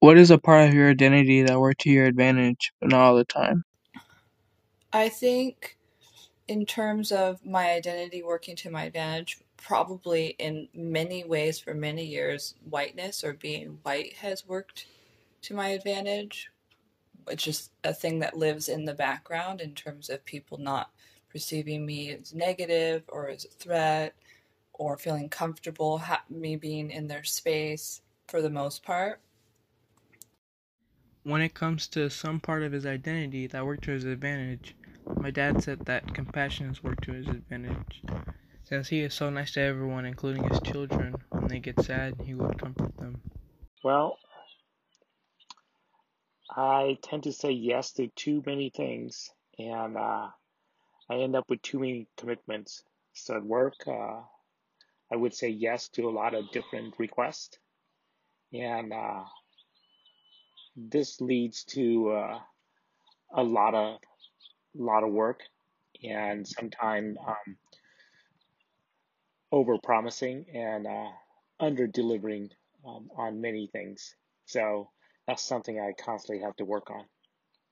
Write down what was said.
What is a part of your identity that worked to your advantage, but not all the time? I think, in terms of my identity working to my advantage, probably in many ways for many years, whiteness or being white has worked to my advantage. It's just a thing that lives in the background in terms of people not perceiving me as negative or as a threat or feeling comfortable ha- me being in their space for the most part. When it comes to some part of his identity that worked to his advantage, my dad said that compassion has worked to his advantage. Since he is so nice to everyone, including his children, when they get sad, he would comfort them. Well, I tend to say yes to too many things, and uh, I end up with too many commitments. So at work, uh, I would say yes to a lot of different requests, and uh, this leads to uh, a lot of lot of work and sometimes um, over promising and uh, under delivering um, on many things. So that's something I constantly have to work on.